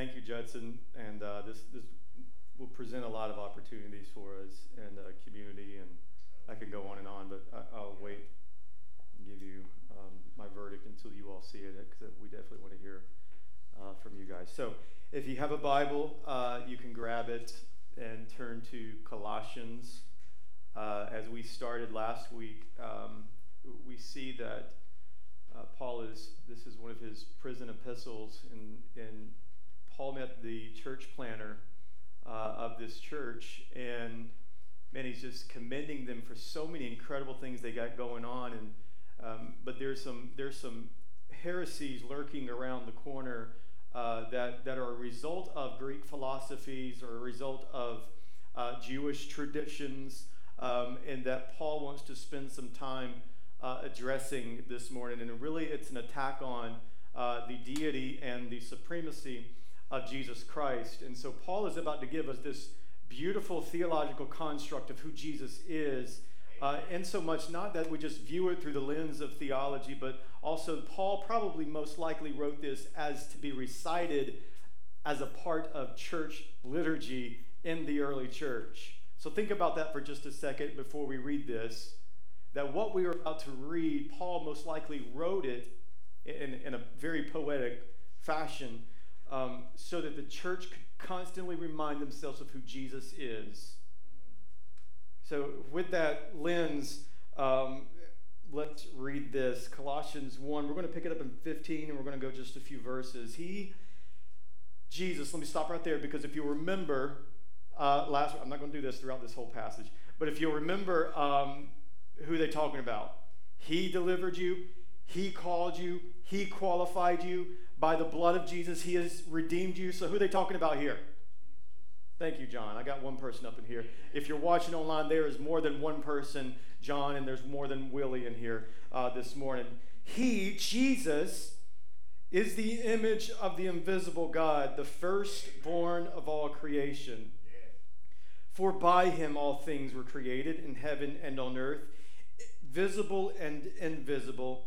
Thank you, Judson. And uh, this this will present a lot of opportunities for us and uh, community, and I could go on and on, but I, will wait and give you um, my verdict until you all see it, because we definitely want to hear uh, from you guys. So, if you have a Bible, uh, you can grab it and turn to Colossians. Uh, as we started last week, um, we see that uh, Paul is, this is one of his prison epistles, and, and Paul met the church planner uh, of this church, and man, he's just commending them for so many incredible things they got going on. And um, but there's some there's some heresies lurking around the corner uh, that that are a result of Greek philosophies or a result of uh, Jewish traditions, um, and that Paul wants to spend some time uh, addressing this morning. And really, it's an attack on uh, the deity and the supremacy of Jesus Christ. And so, Paul is about to give us this beautiful theological construct of who Jesus is. Uh, in so much, not that we just view it through the lens of theology, but also Paul probably most likely wrote this as to be recited as a part of church liturgy in the early church. So think about that for just a second before we read this that what we are about to read, Paul most likely wrote it in, in a very poetic fashion um, so that the church could constantly remind themselves of who Jesus is. So, with that lens, um, let's read this Colossians 1. We're going to pick it up in 15 and we're going to go just a few verses. He, Jesus, let me stop right there because if you remember, uh, last, I'm not going to do this throughout this whole passage, but if you'll remember, um, who are they talking about? He delivered you, He called you, He qualified you. By the blood of Jesus, He has redeemed you. So, who are they talking about here? Thank you, John. I got one person up in here. If you're watching online, there is more than one person, John, and there's more than Willie in here uh, this morning. He, Jesus, is the image of the invisible God, the firstborn of all creation. For by him all things were created in heaven and on earth visible and invisible,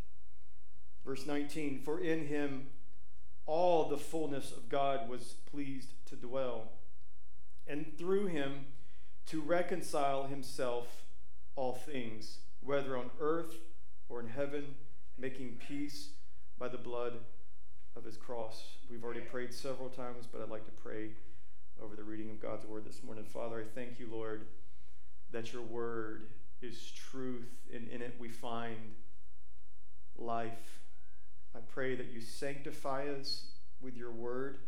Verse 19 For in him all the fullness of God was pleased to dwell, and through him to reconcile himself all things, whether on earth or in heaven, making peace by the blood of his cross. We've already prayed several times, but I'd like to pray over the reading of God's word this morning. Father, I thank you, Lord, that your word is truth, and in it we find life. I pray that you sanctify us with your word.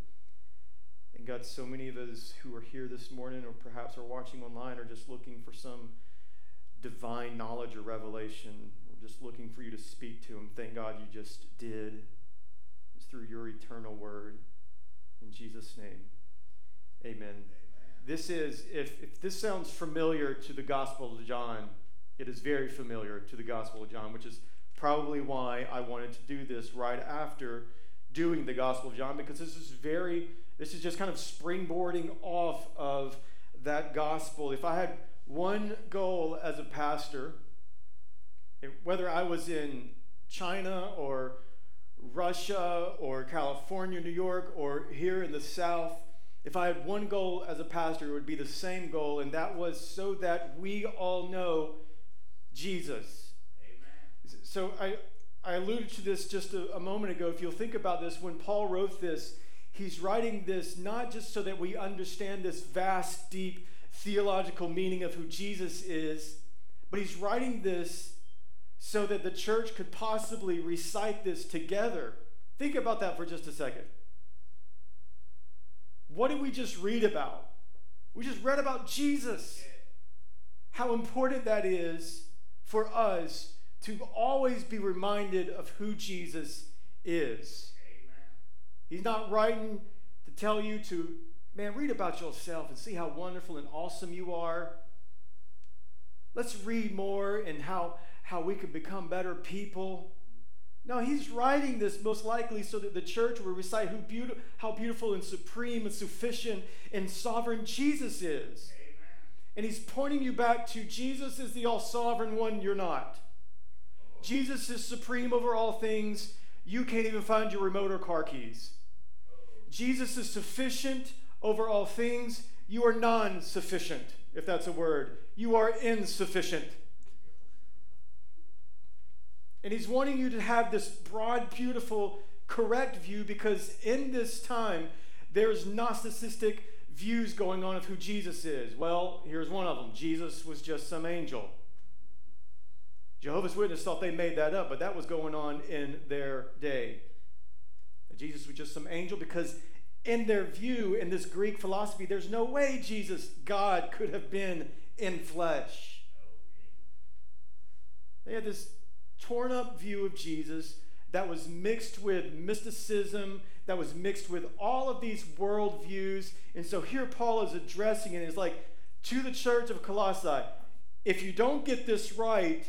And God, so many of us who are here this morning, or perhaps are watching online, are just looking for some divine knowledge or revelation. We're just looking for you to speak to them. Thank God you just did. It's through your eternal word. In Jesus' name, amen. This is, if, if this sounds familiar to the Gospel of John, it is very familiar to the Gospel of John, which is probably why I wanted to do this right after doing the Gospel of John, because this is very, this is just kind of springboarding off of that gospel. If I had one goal as a pastor, whether I was in China or Russia or California, New York, or here in the South, if I had one goal as a pastor, it would be the same goal, and that was so that we all know Jesus. So I, I alluded to this just a, a moment ago. If you'll think about this, when Paul wrote this, he's writing this not just so that we understand this vast, deep theological meaning of who Jesus is, but he's writing this so that the church could possibly recite this together. Think about that for just a second. What did we just read about? We just read about Jesus. How important that is for us to always be reminded of who Jesus is. Amen. He's not writing to tell you to, man, read about yourself and see how wonderful and awesome you are. Let's read more and how, how we can become better people. No, he's writing this most likely so that the church will recite who beautiful, how beautiful and supreme and sufficient and sovereign Jesus is. Amen. And he's pointing you back to Jesus is the all sovereign one, you're not. Jesus is supreme over all things. You can't even find your remote or car keys. Jesus is sufficient over all things. You are non sufficient, if that's a word. You are insufficient. And he's wanting you to have this broad, beautiful, correct view because in this time, there's Gnosticistic views going on of who Jesus is. Well, here's one of them Jesus was just some angel. Jehovah's Witnesses thought they made that up, but that was going on in their day. Jesus was just some angel because, in their view, in this Greek philosophy, there's no way Jesus, God, could have been in flesh. They had this torn up view of Jesus that was mixed with mysticism, that was mixed with all of these worldviews. And so here Paul is addressing it. It's like, to the church of Colossae, if you don't get this right,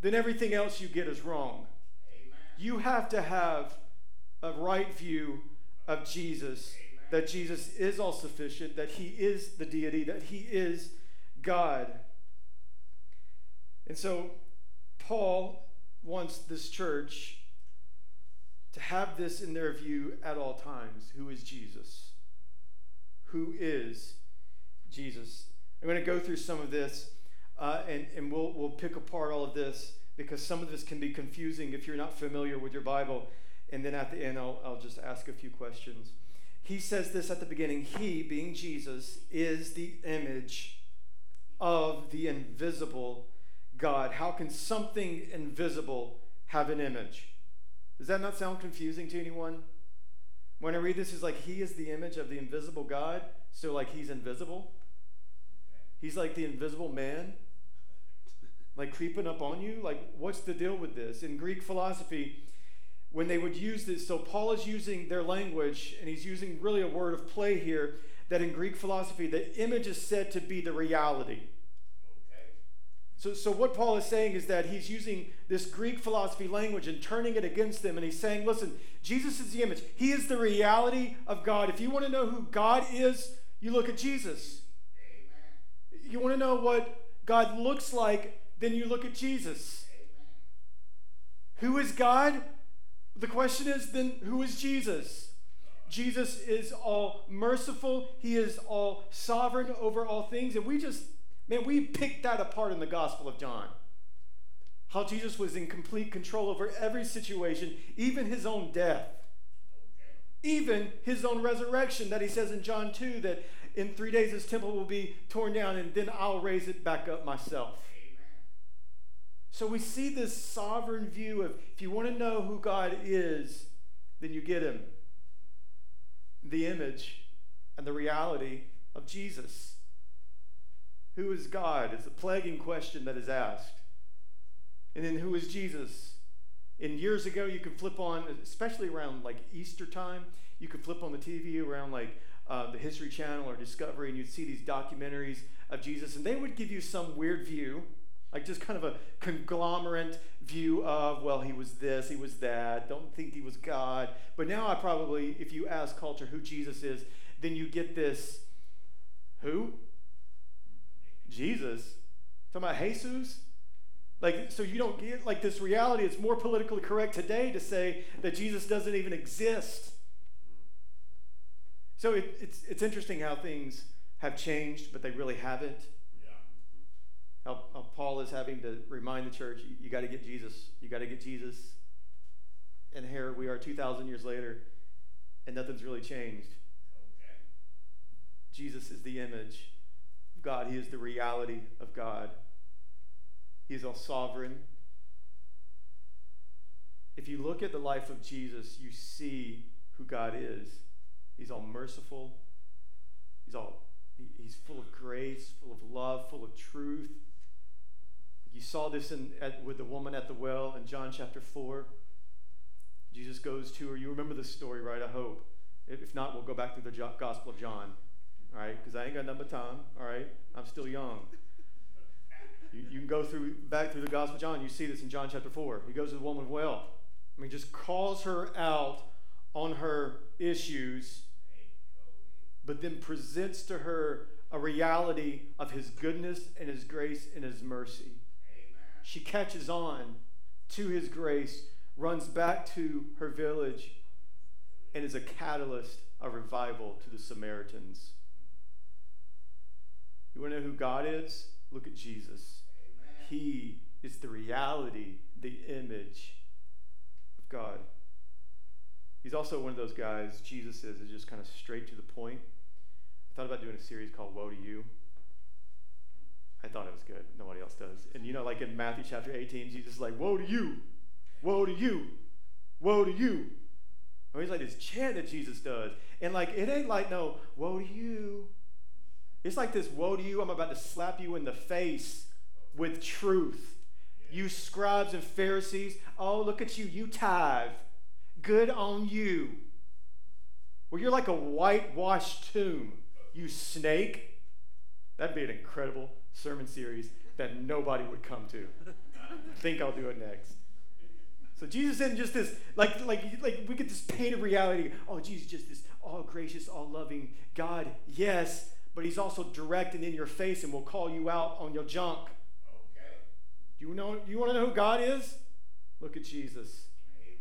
then everything else you get is wrong. Amen. You have to have a right view of Jesus, Amen. that Jesus is all sufficient, that he is the deity, that he is God. And so Paul wants this church to have this in their view at all times. Who is Jesus? Who is Jesus? I'm going to go through some of this, uh, and, and we'll, we'll pick apart all of this because some of this can be confusing if you're not familiar with your Bible. And then at the end, I'll, I'll just ask a few questions. He says this at the beginning He, being Jesus, is the image of the invisible God. How can something invisible have an image? Does that not sound confusing to anyone? When I read this, it's like He is the image of the invisible God, so like He's invisible. He's like the invisible man like creeping up on you? Like, what's the deal with this? In Greek philosophy, when they would use this, so Paul is using their language, and he's using really a word of play here, that in Greek philosophy, the image is said to be the reality. So, so what Paul is saying is that he's using this Greek philosophy language and turning it against them, and he's saying, listen, Jesus is the image. He is the reality of God. If you want to know who God is, you look at Jesus. Amen. You want to know what God looks like, then you look at Jesus. Who is God? The question is then, who is Jesus? Jesus is all merciful, He is all sovereign over all things. And we just, man, we picked that apart in the Gospel of John. How Jesus was in complete control over every situation, even his own death, even his own resurrection, that he says in John 2 that in three days his temple will be torn down and then I'll raise it back up myself. So we see this sovereign view of if you want to know who God is, then you get him. The image and the reality of Jesus. Who is God? It's a plaguing question that is asked. And then who is Jesus? And years ago, you could flip on, especially around like Easter time, you could flip on the TV around like uh, the History Channel or Discovery, and you'd see these documentaries of Jesus, and they would give you some weird view like just kind of a conglomerate view of, well, he was this, he was that, don't think he was God. But now I probably, if you ask culture who Jesus is, then you get this who? Jesus. Talking about Jesus? Like, so you don't get like this reality. It's more politically correct today to say that Jesus doesn't even exist. So it, it's, it's interesting how things have changed, but they really haven't Paul is having to remind the church, you, you got to get Jesus. You got to get Jesus. And here we are 2,000 years later, and nothing's really changed. Okay. Jesus is the image of God, He is the reality of God. He is all sovereign. If you look at the life of Jesus, you see who God is. He's all merciful. He's all he's full of grace, full of love, full of truth. You saw this in, at, with the woman at the well in John chapter 4. Jesus goes to her. You remember this story, right? I hope. If not, we'll go back through the Gospel of John. All right, because I ain't got but time. All right, I'm still young. You, you, can go through back through the Gospel of John. You see this in John chapter four. He goes to the woman of well. I mean, just calls her out on her issues, but then presents to her a reality of his goodness and his grace and his mercy. She catches on to his grace, runs back to her village, and is a catalyst of revival to the Samaritans. You want to know who God is? Look at Jesus. Amen. He is the reality, the image of God. He's also one of those guys, Jesus is, is just kind of straight to the point I thought about doing a series called Woe to You. I thought it was good. Nobody else does. And you know, like in Matthew chapter 18, Jesus is like, Woe to you! Woe to you! Woe to you! Or he's like this chant that Jesus does. And like, it ain't like no, woe to you. It's like this, woe to you, I'm about to slap you in the face with truth. You scribes and Pharisees, oh, look at you, you tithe. Good on you. Well, you're like a whitewashed tomb you snake. That'd be an incredible sermon series that nobody would come to. I think I'll do it next. So Jesus isn't just this, like, like, like we get this painted reality. Oh, Jesus, just this all gracious, all loving God. Yes, but He's also direct and in your face, and will call you out on your junk. Okay. Do you know, you want to know who God is? Look at Jesus. Amen.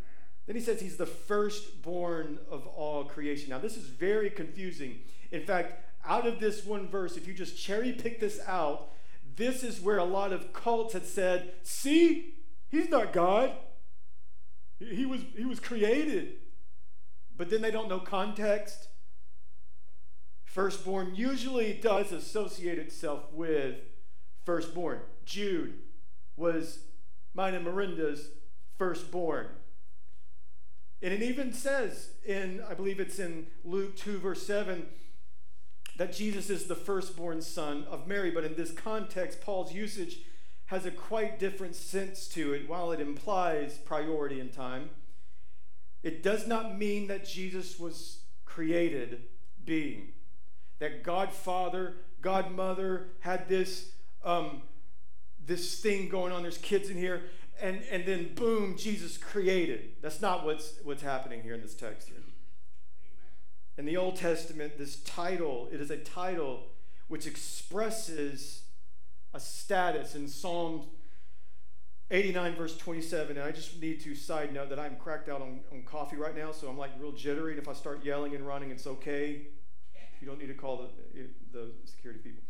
Then He says He's the firstborn of all creation. Now, this is very confusing. In fact, out of this one verse, if you just cherry pick this out, this is where a lot of cults had said, see, he's not God. He was, he was created. But then they don't know context. Firstborn usually does associate itself with firstborn. Jude was mine and Miranda's firstborn. And it even says in, I believe it's in Luke 2, verse 7, that Jesus is the firstborn son of Mary. But in this context, Paul's usage has a quite different sense to it. While it implies priority in time, it does not mean that Jesus was created being. That God Father, God Mother had this, um, this thing going on. There's kids in here. And, and then boom, Jesus created. That's not what's, what's happening here in this text here. In the Old Testament, this title, it is a title which expresses a status in Psalm 89, verse 27. And I just need to side note that I'm cracked out on, on coffee right now, so I'm like real jittery. And if I start yelling and running, it's okay. You don't need to call the, the security people.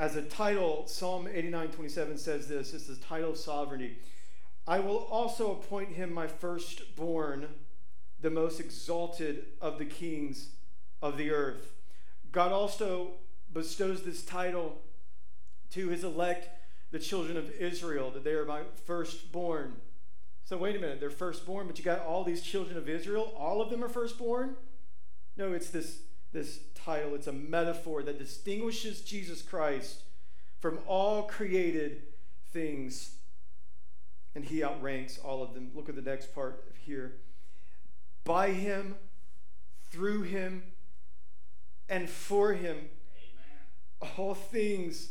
As a title, Psalm 89, 27 says this it's the title of sovereignty. I will also appoint him my firstborn, the most exalted of the kings of the earth. God also bestows this title to his elect, the children of Israel, that they are my firstborn. So, wait a minute, they're firstborn, but you got all these children of Israel? All of them are firstborn? No, it's this, this title. It's a metaphor that distinguishes Jesus Christ from all created things, and he outranks all of them. Look at the next part here. By him, through him, and for him. Amen. All things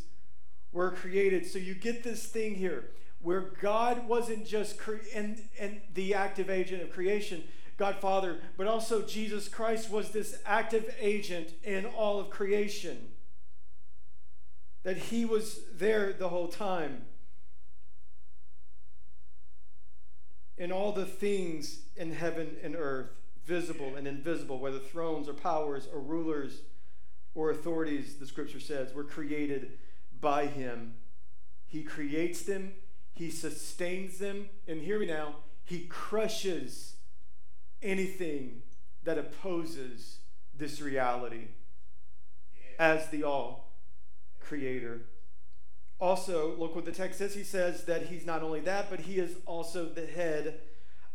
were created. So you get this thing here where God wasn't just cre- and, and the active agent of creation, God Father, but also Jesus Christ was this active agent in all of creation. That he was there the whole time. In all the things in heaven and earth visible and invisible, whether thrones or powers or rulers or authorities, the scripture says, were created by him. He creates them, he sustains them, and hear me now, he crushes anything that opposes this reality as the all creator. Also, look what the text says. He says that he's not only that, but he is also the head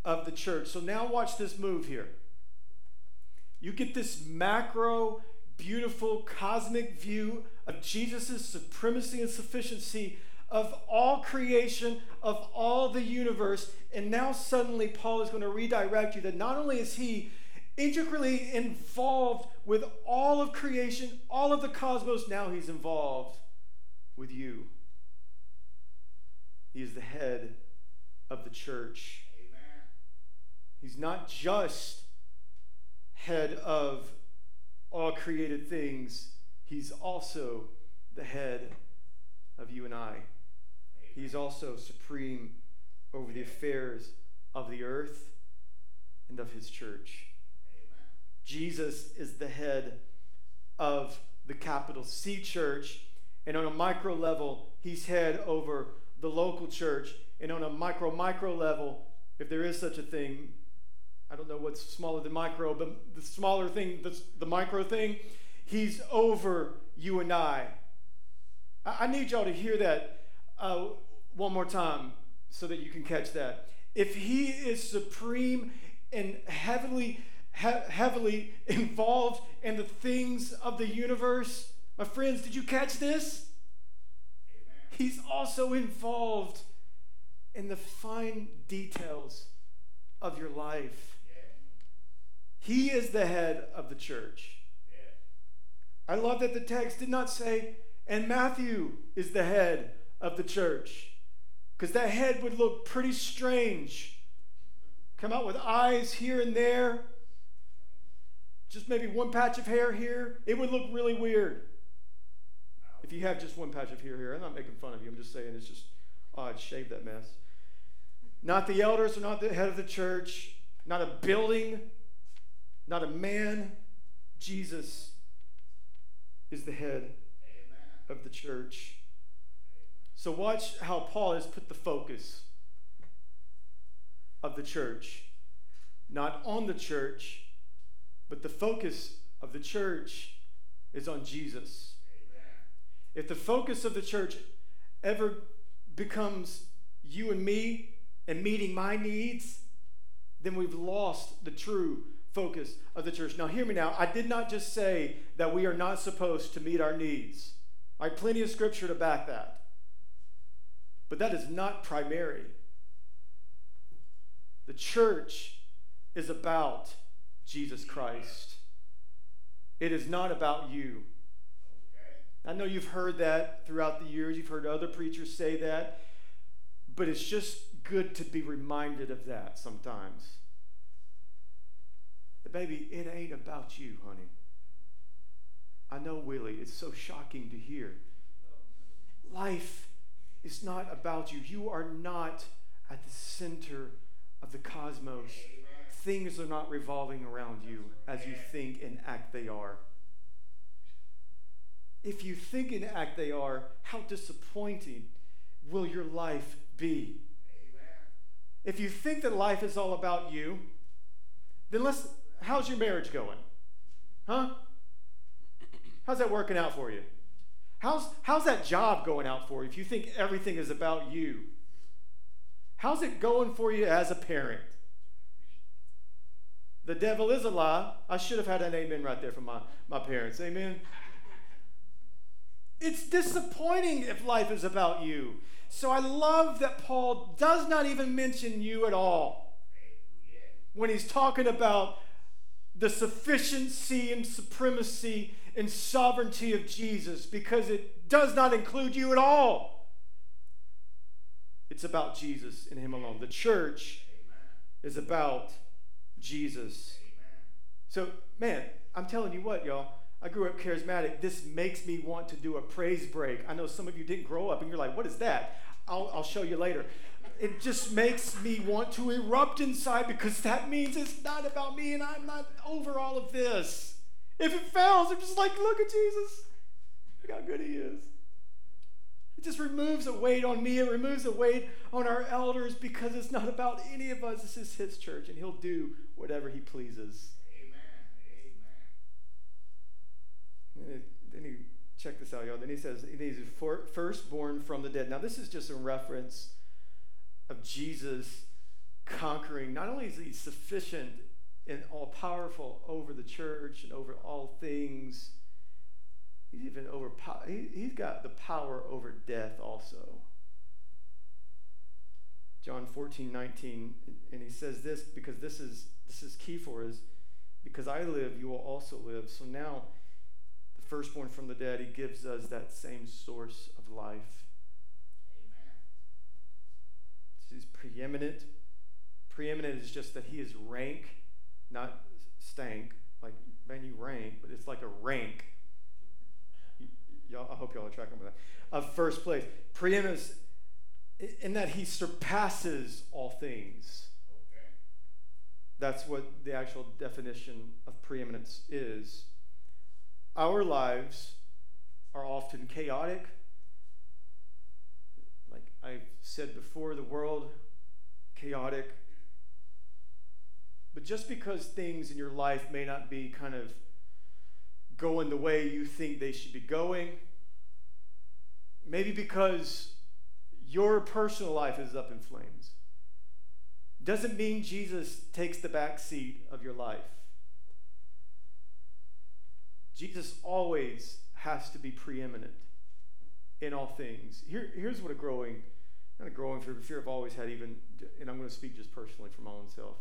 of the church. So now watch this move here. You get this macro, beautiful, cosmic view of Jesus' supremacy and sufficiency of all creation, of all the universe. And now suddenly Paul is going to redirect you that not only is he intricately involved with all of creation, all of the cosmos. Now he's involved with you. He is the head of the church. Amen. He's not just head of all created things, he's also the head of you and I. He's also supreme over the affairs of the earth and of his church. Amen. Jesus is the head of the capital C church, and on a micro level, he's head over the local church, and on a micro micro level, if there is such a thing, I don't know what's smaller than micro, but the smaller thing, the, the micro thing, he's over you and I. I, I need y'all to hear that uh, one more time so that you can catch that. If he is supreme and heavily, he- heavily involved in the things of the universe, my friends, did you catch this? Amen. He's also involved in the fine details of your life. He is the head of the church. I love that the text did not say, and Matthew is the head of the church because that head would look pretty strange. Come out with eyes here and there, just maybe one patch of hair here. It would look really weird if you have just one patch of hair here. I'm not making fun of you, I'm just saying it's just odd. Shave that mess. Not the elders are not the head of the church, not a building, not a man. Jesus is the head Amen. of the church. So, watch how Paul has put the focus of the church, not on the church, but the focus of the church is on Jesus. Amen. If the focus of the church ever becomes you and me and meeting my needs, then we've lost the true focus of the church. Now, hear me now. I did not just say that we are not supposed to meet our needs. I have plenty of scripture to back that. But that is not primary. The church is about Jesus Christ. It is not about you. I know you've heard that throughout the years. You've heard other preachers say that. But it's just good to be reminded of that sometimes. Baby, it ain't about you, honey. I know, Willie, it's so shocking to hear. Life is not about you. You are not at the center of the cosmos. Amen. Things are not revolving around you as you think and act they are. If you think and act they are, how disappointing will your life be? Amen. If you think that life is all about you, then let's how's your marriage going? Huh? How's that working out for you? How's, how's that job going out for you if you think everything is about you? How's it going for you as a parent? The devil is a lie. I should have had an amen right there from my, my parents. Amen. It's disappointing if life is about you. So I love that Paul does not even mention you at all when he's talking about the sufficiency and supremacy and sovereignty of Jesus because it does not include you at all. It's about Jesus and Him alone. The church Amen. is about Jesus. Amen. So, man, I'm telling you what, y'all. I grew up charismatic. This makes me want to do a praise break. I know some of you didn't grow up and you're like, what is that? I'll, I'll show you later. It just makes me want to erupt inside because that means it's not about me and I'm not over all of this. If it fails, I'm just like, look at Jesus. Look how good he is. It just removes a weight on me. It removes a weight on our elders because it's not about any of us. This is his church, and he'll do whatever he pleases. Amen. Amen. Then he, check this out, y'all. Then he says, he's firstborn from the dead. Now, this is just a reference of Jesus conquering. Not only is he sufficient and all powerful over the church and over all things. He's even over he, he's got the power over death also. John 14, 19, and he says this because this is this is key for us. because I live, you will also live. So now, the firstborn from the dead, he gives us that same source of life. Amen. He's preeminent. Preeminent is just that he is rank, not stank. Like, man, you rank, but it's like a rank. Y'all, I hope y'all are tracking with that. Of first place. Preeminence in that he surpasses all things. Okay. That's what the actual definition of preeminence is. Our lives are often chaotic. I've said before, the world, chaotic. But just because things in your life may not be kind of going the way you think they should be going, maybe because your personal life is up in flames doesn't mean Jesus takes the back seat of your life. Jesus always has to be preeminent in all things. Here, here's what a growing, not a growing fear, but fear I've always had, even, and I'm going to speak just personally for my own self.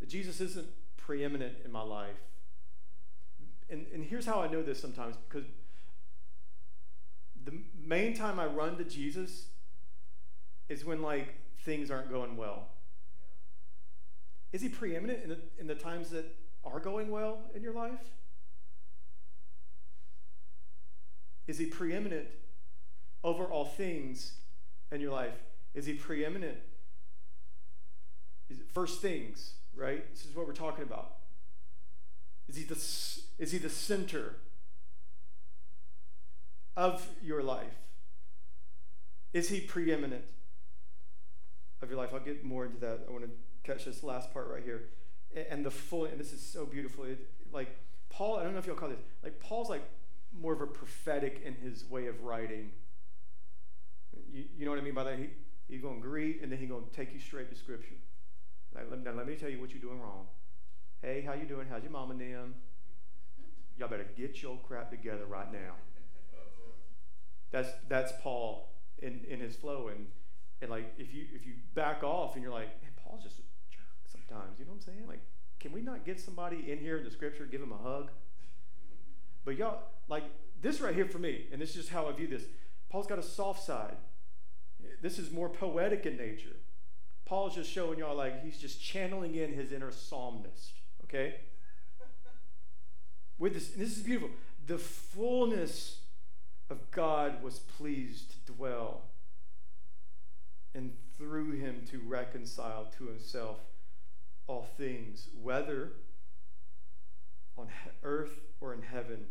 That Jesus isn't preeminent in my life. And, and here's how I know this sometimes because the main time I run to Jesus is when, like, things aren't going well? Is he preeminent in the, in the times that are going well in your life? Is he preeminent over all things in your life? Is he preeminent? Is it first things, right? This is what we're talking about. Is he the, is he the center of your life? Is he preeminent? of your life. I'll get more into that. I want to catch this last part right here. And the full, and this is so beautiful. It, like Paul, I don't know if you'll call this, like Paul's like more of a prophetic in his way of writing. You, you know what I mean by that? He, he's going to greet and then he's going to take you straight to scripture. Like, let, now let me tell you what you're doing wrong. Hey, how you doing? How's your mom and them? Y'all better get your crap together right now. That's that's Paul in, in his flow. And and like if you if you back off and you're like, man, Paul's just a jerk sometimes. You know what I'm saying? Like, can we not get somebody in here in the scripture, give him a hug? But y'all, like this right here for me, and this is just how I view this. Paul's got a soft side. This is more poetic in nature. Paul's just showing y'all like he's just channeling in his inner psalmist. Okay? With this, this is beautiful. The fullness of God was pleased to dwell and through him to reconcile to himself all things, whether on earth or in heaven.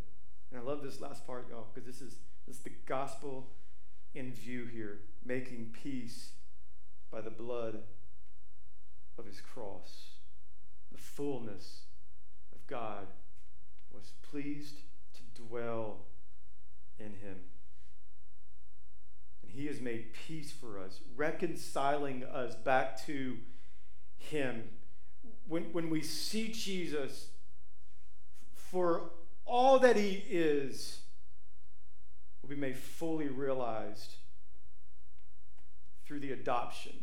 And I love this last part, y'all, because this is, this is the gospel in view here, making peace by the blood of his cross. The fullness of God was pleased to dwell in him. And he has made peace for us, reconciling us back to Him. When, when we see Jesus for all that He is, will be made fully realized through the adoption.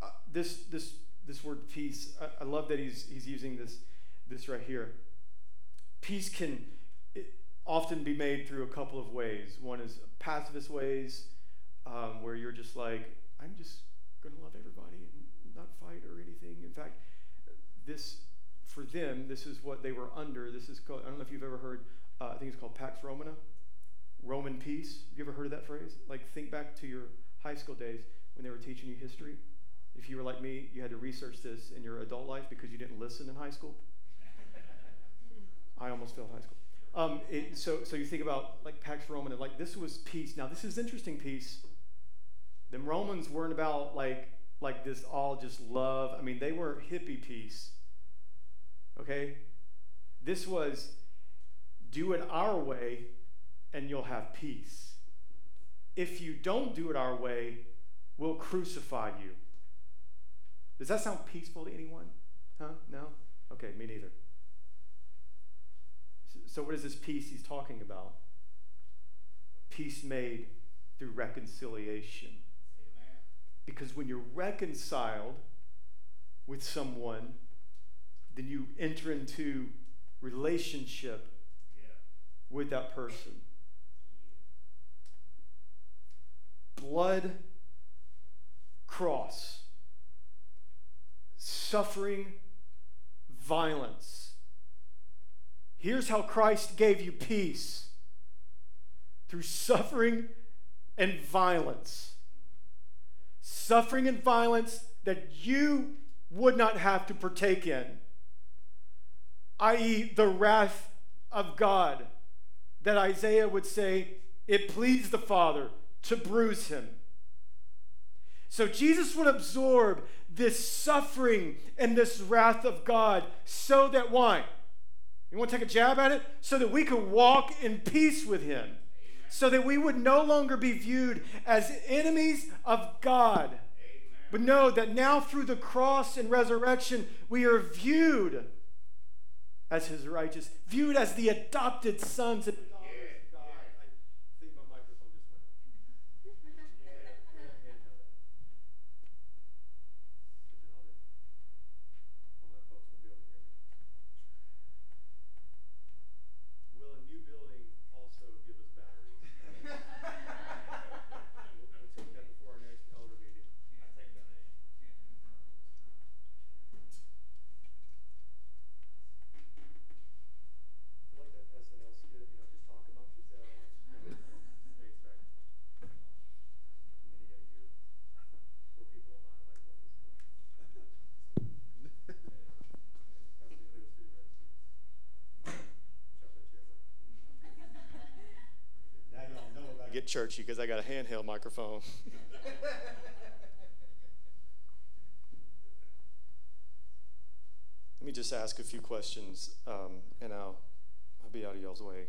Uh, this, this, this word peace, I, I, love that he's, he's using this, this right here. Peace can often be made through a couple of ways. One is pacifist ways, um, where you're just like, I'm just going to love everybody and not fight or anything. In fact, this, for them, this is what they were under. This is called, I don't know if you've ever heard, uh, I think it's called Pax Romana, Roman peace. Have you ever heard of that phrase? Like, think back to your high school days when they were teaching you history. If you were like me, you had to research this in your adult life because you didn't listen in high school. I almost failed high school. Um, it, so, so you think about like Pax Romana, like this was peace. Now this is interesting peace. The Romans weren't about like like this all just love. I mean, they weren't hippie peace. Okay, this was do it our way, and you'll have peace. If you don't do it our way, we'll crucify you. Does that sound peaceful to anyone? Huh? No? Okay, me neither. So, what is this peace he's talking about? Peace made through reconciliation. Amen. Because when you're reconciled with someone, then you enter into relationship with that person. Blood, cross, suffering, violence. Here's how Christ gave you peace through suffering and violence. Suffering and violence that you would not have to partake in, i.e., the wrath of God, that Isaiah would say, it pleased the Father to bruise him. So Jesus would absorb this suffering and this wrath of God so that why? You want to take a jab at it? So that we could walk in peace with him. So that we would no longer be viewed as enemies of God. But know that now through the cross and resurrection, we are viewed as his righteous, viewed as the adopted sons churchy because I got a handheld microphone. Let me just ask a few questions, um, and I'll, I'll be out of y'all's way.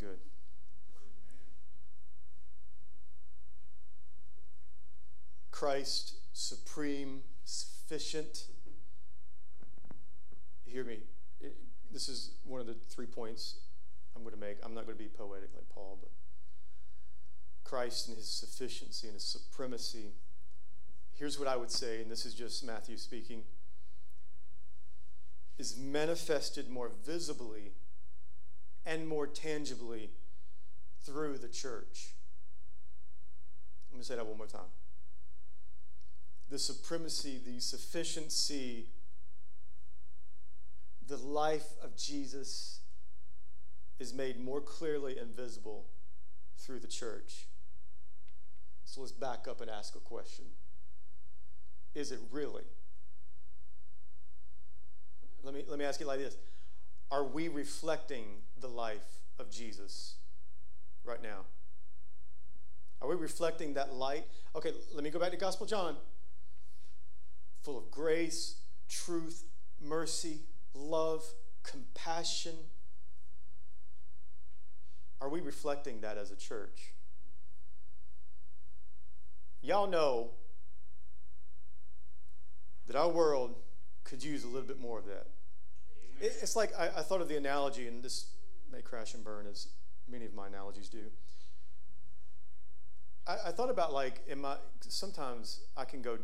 Good. Christ, supreme, sufficient. Hear me. It, this is one of the three points I'm going to make. I'm not going to be poetic like Paul, but Christ and his sufficiency and his supremacy. Here's what I would say, and this is just Matthew speaking is manifested more visibly and more tangibly through the church. Let me say that one more time. The supremacy, the sufficiency, the life of Jesus is made more clearly and visible through the church. So let's back up and ask a question Is it really? Let me, let me ask you like this Are we reflecting the life of Jesus right now? Are we reflecting that light? Okay, let me go back to Gospel John. Full of grace, truth, mercy, love, compassion, are we reflecting that as a church? Y'all know that our world could use a little bit more of that. It's like I, I thought of the analogy, and this may crash and burn as many of my analogies do. I, I thought about like in my sometimes I can go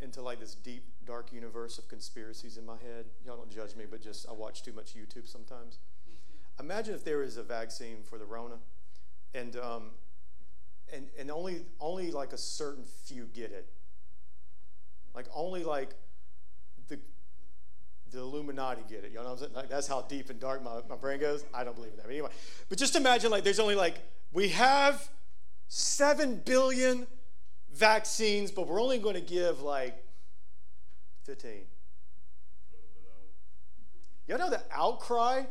into like this deep dark universe of conspiracies in my head. Y'all don't judge me, but just I watch too much YouTube sometimes. Imagine if there is a vaccine for the Rona, and um, and and only only like a certain few get it. Like only like the the Illuminati get it. You know what I'm saying? Like that's how deep and dark my, my brain goes. I don't believe in that. But anyway, but just imagine like there's only like we have seven billion vaccines, but we're only going to give like 15. You know the outcry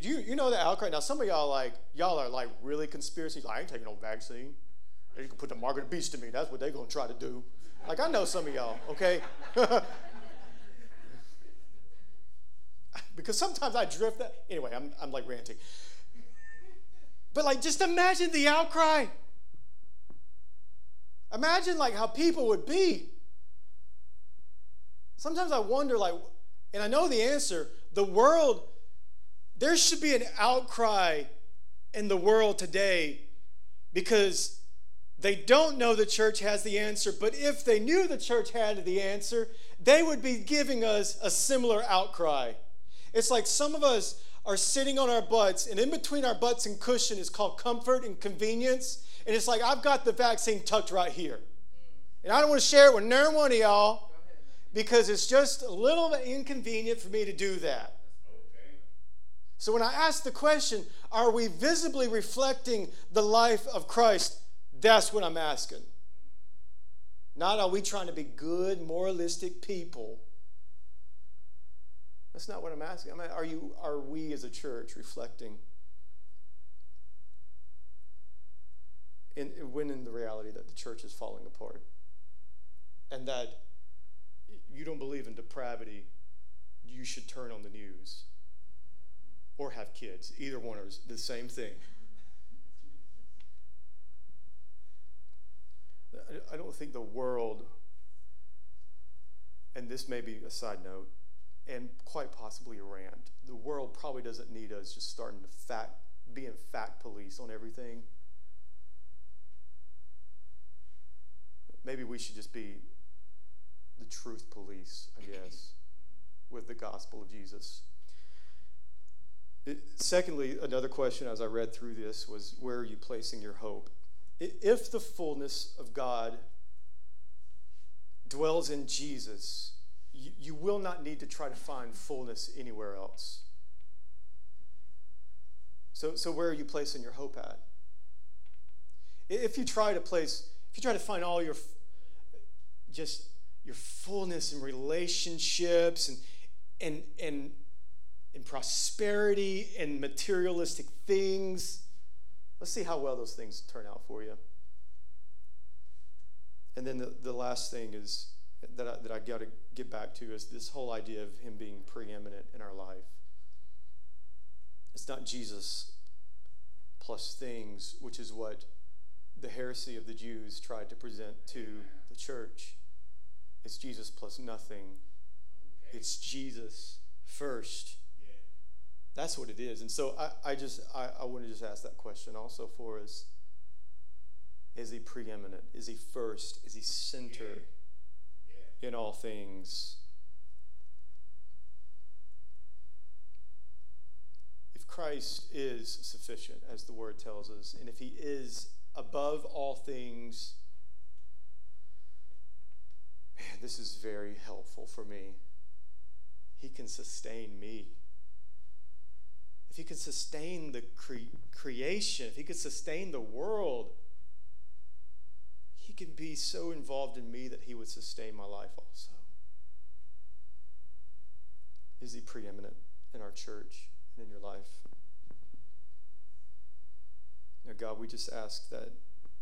you, you know the outcry. Now, some of y'all like y'all are like really conspiracy. I ain't taking no vaccine. You can put the mark of the beast to me. That's what they're gonna try to do. Like I know some of y'all, okay? because sometimes I drift that. Anyway, I'm, I'm like ranting. But like, just imagine the outcry. Imagine like how people would be. Sometimes I wonder, like, and I know the answer. The world there should be an outcry in the world today because They don't know the church has the answer, but if they knew the church had the answer, they would be giving us a similar outcry. It's like some of us are sitting on our butts, and in between our butts and cushion is called comfort and convenience. And it's like, I've got the vaccine tucked right here. And I don't want to share it with none one of y'all because it's just a little inconvenient for me to do that. So when I ask the question, are we visibly reflecting the life of Christ? That's what I'm asking. Not are we trying to be good, moralistic people. That's not what I'm asking. I mean, are you are we as a church reflecting in, when in the reality that the church is falling apart? And that you don't believe in depravity, you should turn on the news or have kids. Either one is the same thing. I don't think the world, and this may be a side note, and quite possibly a rant, the world probably doesn't need us just starting to fact, being fact police on everything. Maybe we should just be the truth police, I guess, with the gospel of Jesus. Secondly, another question as I read through this was where are you placing your hope? If the fullness of God dwells in Jesus, you, you will not need to try to find fullness anywhere else. So, so where are you placing your hope at? If you try to place, if you try to find all your just your fullness in relationships and and and in prosperity and materialistic things. Let's see how well those things turn out for you. And then the, the last thing is that I, that I got to get back to is this whole idea of him being preeminent in our life. It's not Jesus plus things, which is what the heresy of the Jews tried to present to the church. It's Jesus plus nothing. It's Jesus first. That's what it is. And so I, I just I, I want to just ask that question also for us. Is he preeminent? Is he first? Is he center in all things? If Christ is sufficient, as the word tells us, and if he is above all things, man, this is very helpful for me. He can sustain me. If He could sustain the cre- creation, if He could sustain the world, He can be so involved in me that He would sustain my life also. Is He preeminent in our church and in your life? Now, God, we just ask that